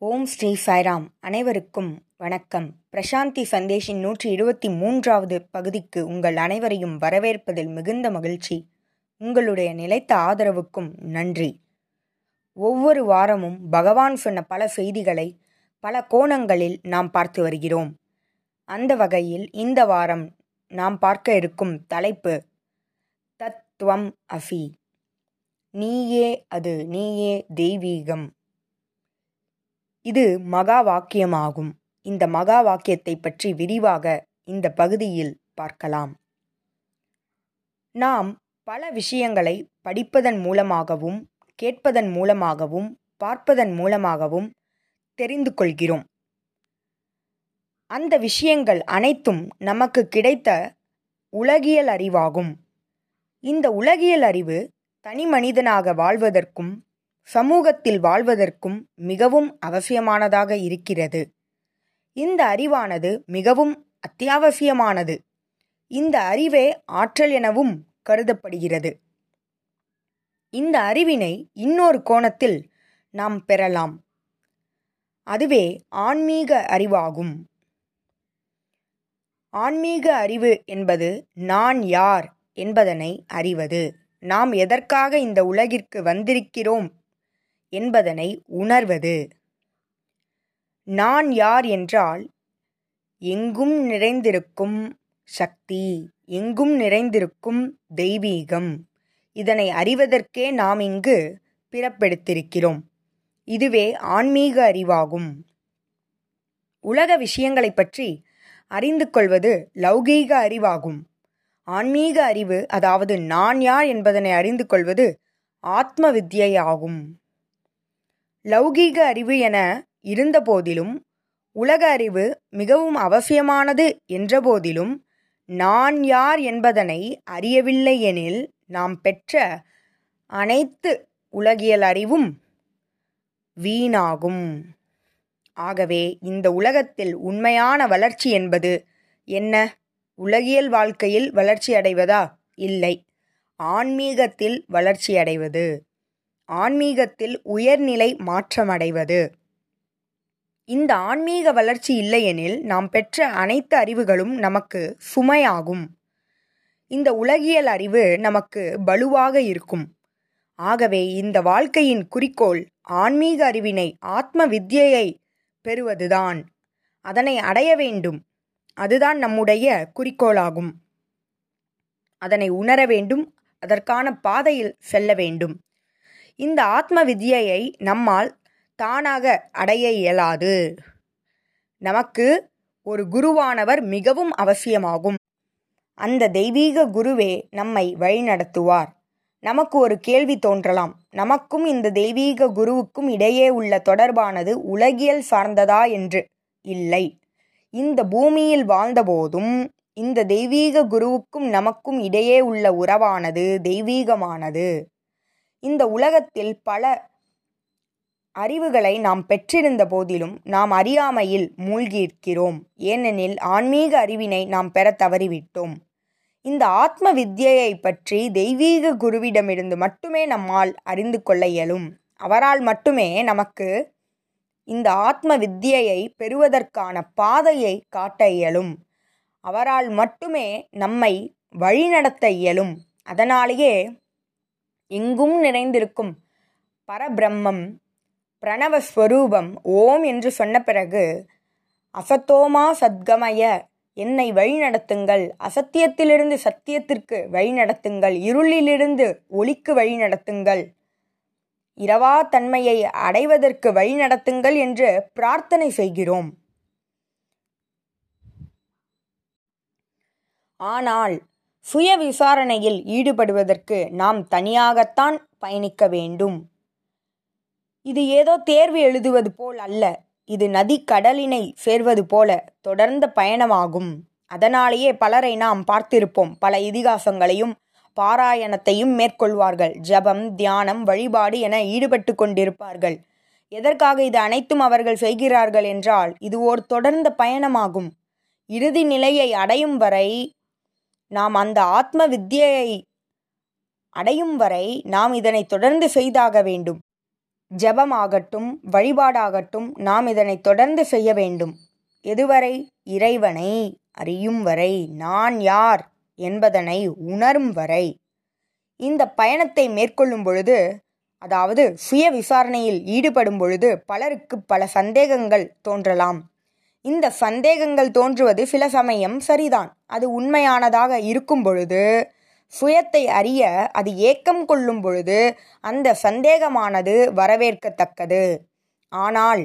ஓம் ஸ்ரீ சாய்ராம். அனைவருக்கும் வணக்கம். பிரசாந்தி சந்தேஷின் நூற்றி இருபத்தி மூன்றாவது பகுதிக்கு உங்கள் அனைவரையும் வரவேற்பதில் மிகுந்த மகிழ்ச்சி. உங்களுடைய நிலைத்த ஆதரவுக்கும் நன்றி. ஒவ்வொரு வாரமும் பகவான் சொன்ன பல செய்திகளை பல கோணங்களில் நாம் பார்த்து வருகிறோம். அந்த வகையில் இந்த வாரம் நாம் பார்க்க இருக்கும் தலைப்பு தத்துவம் அசி நீயே அது நீயே தெய்வீகம். இது மகா வாக்கியமாகும். இந்த மகா வாக்கியத்தை பற்றி விரிவாக இந்த பகுதியில் பார்க்கலாம். நாம் பல விஷயங்களை படிப்பதன் மூலமாகவும் கேட்பதன் மூலமாகவும் பார்ப்பதன் மூலமாகவும் தெரிந்து கொள்கிறோம். அந்த விஷயங்கள் அனைத்தும் நமக்கு கிடைத்த உலகியல் அறிவாகும். இந்த உலகியல் அறிவு தனி மனிதனாக வாழ்வதற்கும் சமூகத்தில் வாழ்வதற்கும் மிகவும் அவசியமானதாக இருக்கிறது. இந்த அறிவானது மிகவும் அத்தியாவசியமானது. இந்த அறிவே ஆற்றல் எனவும் கருதப்படுகிறது. இந்த அறிவினை இன்னொரு கோணத்தில் நாம் பெறலாம். அதுவே ஆன்மீக அறிவாகும். ஆன்மீக அறிவு என்பது நான் யார் என்பதனை அறிவது. நாம் எதற்காக இந்த உலகிற்கு வந்திருக்கிறோம் என்பதனை உணர்வது. நான் யார் என்றால் எங்கும் நிறைந்திருக்கும் சக்தி எங்கும் நிறைந்திருக்கும் தெய்வீகம். இதனை அறிவதற்கே நாம் இங்கு பிறப்பெடுத்திருக்கிறோம். இதுவே ஆன்மீக அறிவாகும். உலக விஷயங்களை பற்றி அறிந்து கொள்வது லௌகீக அறிவாகும். ஆன்மீக அறிவு அதாவது நான் யார் என்பதனை அறிந்து கொள்வது ஆத்ம வித்யாகும் லௌகீக அறிவு என இருந்தபோதிலும் உலக அறிவு மிகவும் அவசியமானது என்றபோதிலும் நான் யார் என்பதனை அறியவில்லை எனில் நாம் பெற்ற அனைத்து உலகியல் அறிவும் வீணாகும். ஆகவே இந்த உலகத்தில் உண்மையான வளர்ச்சி என்பது என்ன? உலகியல் வாழ்க்கையில் வளர்ச்சி அடைவதா? இல்லை. ஆன்மீகத்தில் வளர்ச்சி அடைவது. ஆன்மீகத்தில் உயர்நிலை மாற்றமடைவது. இந்த ஆன்மீக வளர்ச்சி இல்லையெனில் நாம் பெற்ற அனைத்து அறிவுகளும் நமக்கு சுமையாகும். இந்த உலகியல் அறிவு நமக்கு வலுவாக இருக்கும். ஆகவே இந்த வாழ்க்கையின் குறிக்கோள் ஆன்மீக அறிவினை ஆத்ம வித்யை பெறுவதுதான். அதனை அடைய வேண்டும். அதுதான் நம்முடைய குறிக்கோளாகும். அதனை உணர வேண்டும். அதற்கான பாதையில் செல்ல வேண்டும். இந்த ஆத்ம வித்யை நம்மால் தானாக அடைய இயலாது. நமக்கு ஒரு குருவானவர் மிகவும் அவசியமாகும். அந்த தெய்வீக குருவே நம்மை வழிநடத்துவார். நமக்கு ஒரு கேள்வி தோன்றலாம். நமக்கும் இந்த தெய்வீக குருவுக்கும் இடையே உள்ள தொடர்பானது உலகியல் சார்ந்ததா என்று? இல்லை. இந்த பூமியில் வாழ்ந்தபோதும் இந்த தெய்வீக குருவுக்கும் நமக்கும் இடையே உள்ள உறவானது தெய்வீகமானது. இந்த உலகத்தில் பல அறிவுகளை நாம் பெற்றிருந்த போதிலும் நாம் அறியாமையில் மூழ்கியிருக்கிறோம். ஏனெனில் ஆன்மீக அறிவினை நாம் பெற தவறிவிட்டோம். இந்த ஆத்ம வித்யை பற்றி தெய்வீக குருவிடமிருந்து மட்டுமே நம்மால் அறிந்து கொள்ள இயலும். அவரால் மட்டுமே நமக்கு இந்த ஆத்ம வித்தியை பெறுவதற்கான பாதையை காட்ட இயலும். அவரால் மட்டுமே நம்மை வழிநடத்த இயலும். அதனாலேயே எங்கும் நிறைந்திருக்கும் பரபிரம்மம் பிரணவஸ்வரூபம் ஓம் என்று சொன்ன பிறகு அசத்தோமா சத்கமய என்னை வழிநடத்துங்கள் அசத்தியத்திலிருந்து சத்தியத்திற்கு வழிநடத்துங்கள் இருளிலிருந்து ஒளிக்கு வழிநடத்துங்கள் இரவா தன்மையை அடைவதற்கு வழிநடத்துங்கள் என்று பிரார்த்தனை செய்கிறோம். ஆனால் சுய விசாரணையில் ஈடுபடுவதற்கு நாம் தனியாகத்தான் பயணிக்க வேண்டும். இது ஏதோ தேர்வு எழுதுவது போல் அல்ல. இது நதி கடலினை சேர்வது போல தொடர்ந்த பயணமாகும். அதனாலேயே பலரை நாம் பார்த்திருப்போம். பல இதிகாசங்களையும் பாராயணத்தையும் மேற்கொள்வார்கள். ஜபம் தியானம் வழிபாடு என ஈடுபட்டு கொண்டிருப்பார்கள். எதற்காக இது அனைத்தும் அவர்கள் செய்கிறார்கள் என்றால் இது ஓர் தொடர்ந்த பயணமாகும். இறுதி நிலையை அடையும் வரை நாம் அந்த ஆத்ம வித்யை அடையும் வரை நாம் இதனை தொடர்ந்து செய்தாக வேண்டும். ஜபமாகட்டும் வழிபாடாகட்டும் நாம் இதனை தொடர்ந்து செய்ய வேண்டும். எதுவரை? இறைவனை அறியும் வரை நான் யார் என்பதனை உணரும் வரை. இந்த பயணத்தை மேற்கொள்ளும் பொழுது அதாவது சுய விசாரணையில் ஈடுபடும் பொழுது பலருக்கு பல சந்தேகங்கள் தோன்றலாம். இந்த சந்தேகங்கள் தோன்றுவது சில சமயம் சரிதான். அது உண்மையானதாக இருக்கும் பொழுது சுயத்தை அறிய அது ஏக்கம் கொள்ளும் பொழுது அந்த சந்தேகமானது வரவேற்கத்தக்கது. ஆனால்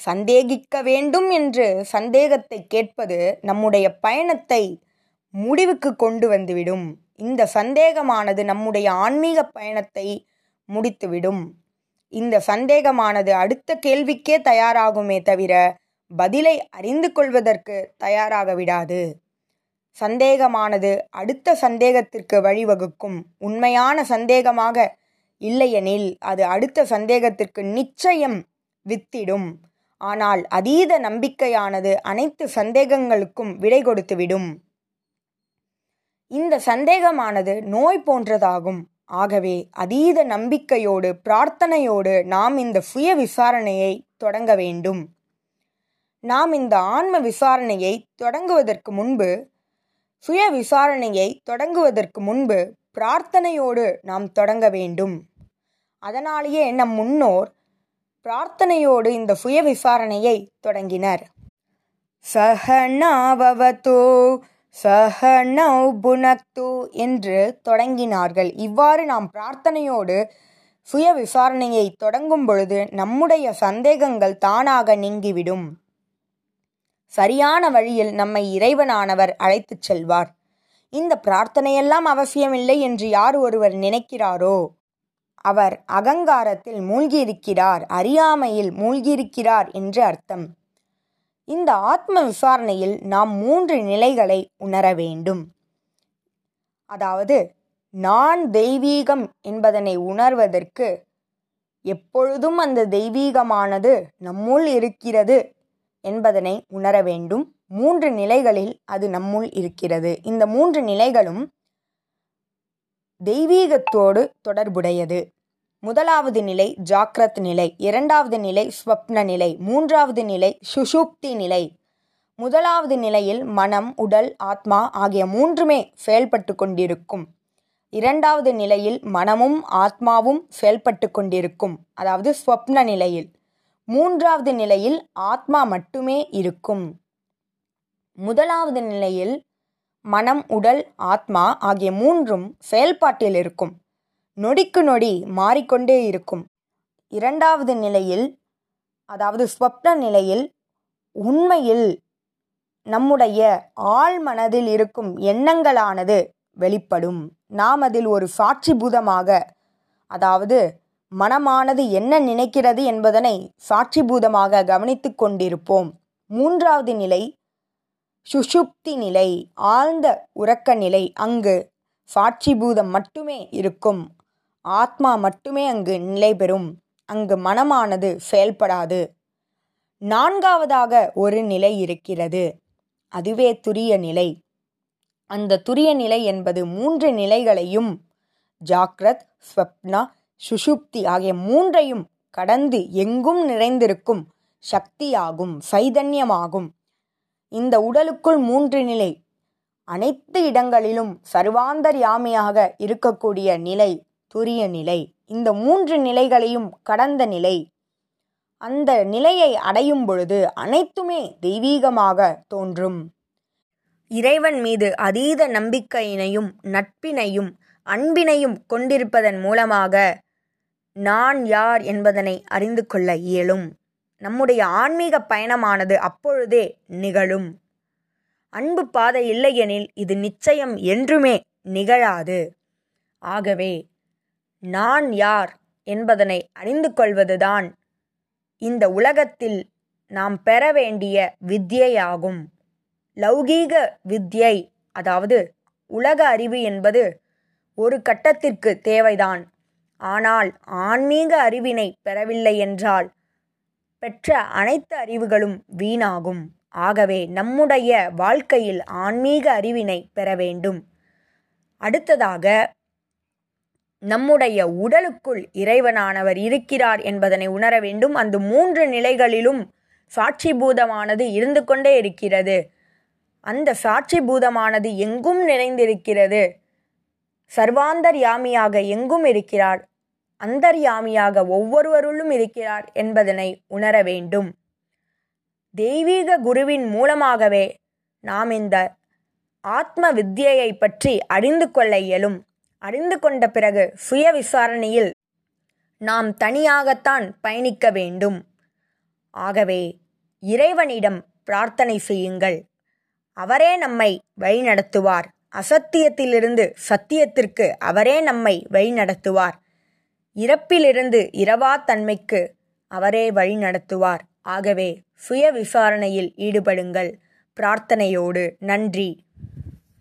சந்தேகிக்க வேண்டும் என்று சந்தேகத்தை கேட்பது நம்முடைய பயணத்தை முடிவுக்கு கொண்டு வந்துவிடும். இந்த சந்தேகமானது நம்முடைய ஆன்மீக பயணத்தை முடித்துவிடும். இந்த சந்தேகமானது அடுத்த கேள்விக்கே தயாராகுமே தவிர பதிலை அறிந்து கொள்வதற்கு தயாராக விடாது. சந்தேகமானது அடுத்த சந்தேகத்திற்கு வழிவகுக்கும். உண்மையான சந்தேகமாக இல்லையெனில் அது அடுத்த சந்தேகத்திற்கு நிச்சயம் வித்திடும். ஆனால் அதீத நம்பிக்கையானது அனைத்து சந்தேகங்களுக்கும் விடை கொடுத்துவிடும். இந்த சந்தேகமானது நோய் போன்றதாகும். ஆகவே அதீத நம்பிக்கையோடு பிரார்த்தனையோடு நாம் இந்த சுய விசாரணையை தொடங்க வேண்டும். நாம் இந்த ஆன்ம விசாரணையை தொடங்குவதற்கு முன்பு சுய விசாரணையை தொடங்குவதற்கு முன்பு பிரார்த்தனையோடு நாம் தொடங்க வேண்டும். அதனாலேயே நம் முன்னோர் பிரார்த்தனையோடு இந்த சுய விசாரணையை தொடங்கினர். சஹனாவவதோ சஹனௌ புனக்து என்று தொடங்கினார்கள். இவ்வாறு நாம் பிரார்த்தனையோடு சுய விசாரணையை தொடங்கும் பொழுது நம்முடைய சந்தேகங்கள் தானாக நீங்கிவிடும். சரியான வழியில் நம்மை இறைவனானவர் அழைத்துச் செல்வார். இந்த பிரார்த்தனையெல்லாம் அவசியமில்லை என்று யார் ஒருவர் நினைக்கிறாரோ? அவர் அகங்காரத்தில் மூழ்கியிருக்கிறார் அறியாமையில் மூழ்கியிருக்கிறார் என்று அர்த்தம். இந்த ஆத்ம விசாரணையில் நாம் மூன்று நிலைகளை உணர வேண்டும். அதாவது நான் தெய்வீகம் என்பதனை உணர்வதற்கு எப்பொழுதும் அந்த தெய்வீகமானது நம்முள் இருக்கிறது என்பதனை உணர வேண்டும். மூன்று நிலைகளில் அது நம்முள் இருக்கிறது. இந்த மூன்று நிலைகளும் தெய்வீகத்தோடு தொடர்புடையது. முதலாவது நிலை ஜாக்ரத் நிலை இரண்டாவது நிலை ஸ்வப்ன நிலை மூன்றாவது நிலை சுஷுப்தி நிலை. முதலாவது நிலையில் மனம் உடல் ஆத்மா ஆகிய மூன்றுமே செயல்பட்டு கொண்டிருக்கும். இரண்டாவது நிலையில் மனமும் ஆத்மாவும் செயல்பட்டு கொண்டிருக்கும். அதாவது ஸ்வப்ன நிலையில். மூன்றாவது நிலையில் ஆத்மா மட்டுமே இருக்கும். முதலாவது நிலையில் மனம் உடல் ஆத்மா ஆகிய மூன்றும் செயல்பாட்டில் இருக்கும். நொடிக்கு நொடி மாறிக்கொண்டே இருக்கும். இரண்டாவது நிலையில் அதாவது ஸ்வப்ன நிலையில் உண்மையில் நம்முடைய ஆழ் மனதில் இருக்கும் எண்ணங்களானது வெளிப்படும். நாம் அதில் ஒரு சாட்சிபூதமாக அதாவது மனமானது என்ன நினைக்கிறது என்பதனை சாட்சிபூதமாக கவனித்து கொண்டிருப்போம். மூன்றாவது நிலை சுஷுப்தி நிலை ஆழ்ந்த உறக்க நிலை. அங்கு சாட்சிபூதம் மட்டுமே இருக்கும். ஆத்மா மட்டுமே அங்கு நிலை பெறும். அங்கு மனமானது செயல்படாது. நான்காவதாக ஒரு நிலை இருக்கிறது. அதுவே துரிய நிலை. அந்த துரிய நிலை என்பது மூன்று நிலைகளையும் ஜாக்ரத் ஸ்வப்னா சுஷுப்தி ஆகிய மூன்றையும் கடந்து எங்கும் நிறைந்திருக்கும் சக்தியாகும் சைதன்யமாகும். இந்த உடலுக்குள் மூன்று நிலை அனைத்து இடங்களிலும் சர்வாந்தர்யாமியாக இருக்கக்கூடிய நிலை துரிய நிலை. இந்த மூன்று நிலைகளையும் கடந்த நிலை. அந்த நிலையை அடையும் பொழுது அனைத்துமே தெய்வீகமாக தோன்றும். இறைவன் மீது அதீத நம்பிக்கையினையும் நட்பினையும் அன்பினையும் கொண்டிருப்பதன் மூலமாக நான் யார் என்பதனை அறிந்து கொள்ள இயலும். நம்முடைய ஆன்மீக பயணமானது அப்பொழுதே நிகழும். அன்பு பாதை இல்லையெனில் இது நிச்சயம் என்றுமே நிகழாது. ஆகவே நான் யார் என்பதனை அறிந்து கொள்வதுதான் இந்த உலகத்தில் நாம் பெற வேண்டிய வித்யையாகும் லௌகீக வித்யை அதாவது உலக அறிவு என்பது ஒரு கட்டத்திற்கு தேவைதான். ஆனால் ஆன்மீக அறிவினை பெறவில்லை என்றால் பெற்ற அனைத்து அறிவுகளும் வீணாகும். ஆகவே நம்முடைய வாழ்க்கையில் ஆன்மீக அறிவினை பெற வேண்டும். அடுத்ததாக நம்முடைய உடலுக்குள் இறைவனானவர் இருக்கிறார் என்பதனை உணர வேண்டும். அந்த மூன்று நிலைகளிலும் சாட்சி பூதமானது இருந்து கொண்டே இருக்கிறது. அந்த சாட்சி பூதமானது எங்கும் நிறைந்திருக்கிறது. சர்வாந்தர்யாமியாக எங்கும் இருக்கிறார். அந்தர்யாமியாக ஒவ்வொருவருள்ளும் இருக்கிறார் என்பதனை உணர வேண்டும். தெய்வீக குருவின் மூலமாகவே நாம் இந்த ஆத்ம வித்யையை பற்றி அறிந்து கொள்ள இயலும். அறிந்து கொண்ட பிறகு சுய விசாரணையில் நாம் தனியாகத்தான் பயணிக்க வேண்டும். ஆகவே இறைவனிடம் பிரார்த்தனை செய்யுங்கள். அவரே நம்மை வழிநடத்துவார். அசத்தியத்திலிருந்து சத்தியத்திற்கு அவரே நம்மை வழிநடத்துவார். இறப்பிலிருந்து இரவா தன்மைக்கு அவரே வழிநடத்துவார். ஆகவே சுய விசாரணையில் ஈடுபடுங்கள். பிரார்த்தனையோடு நன்றி.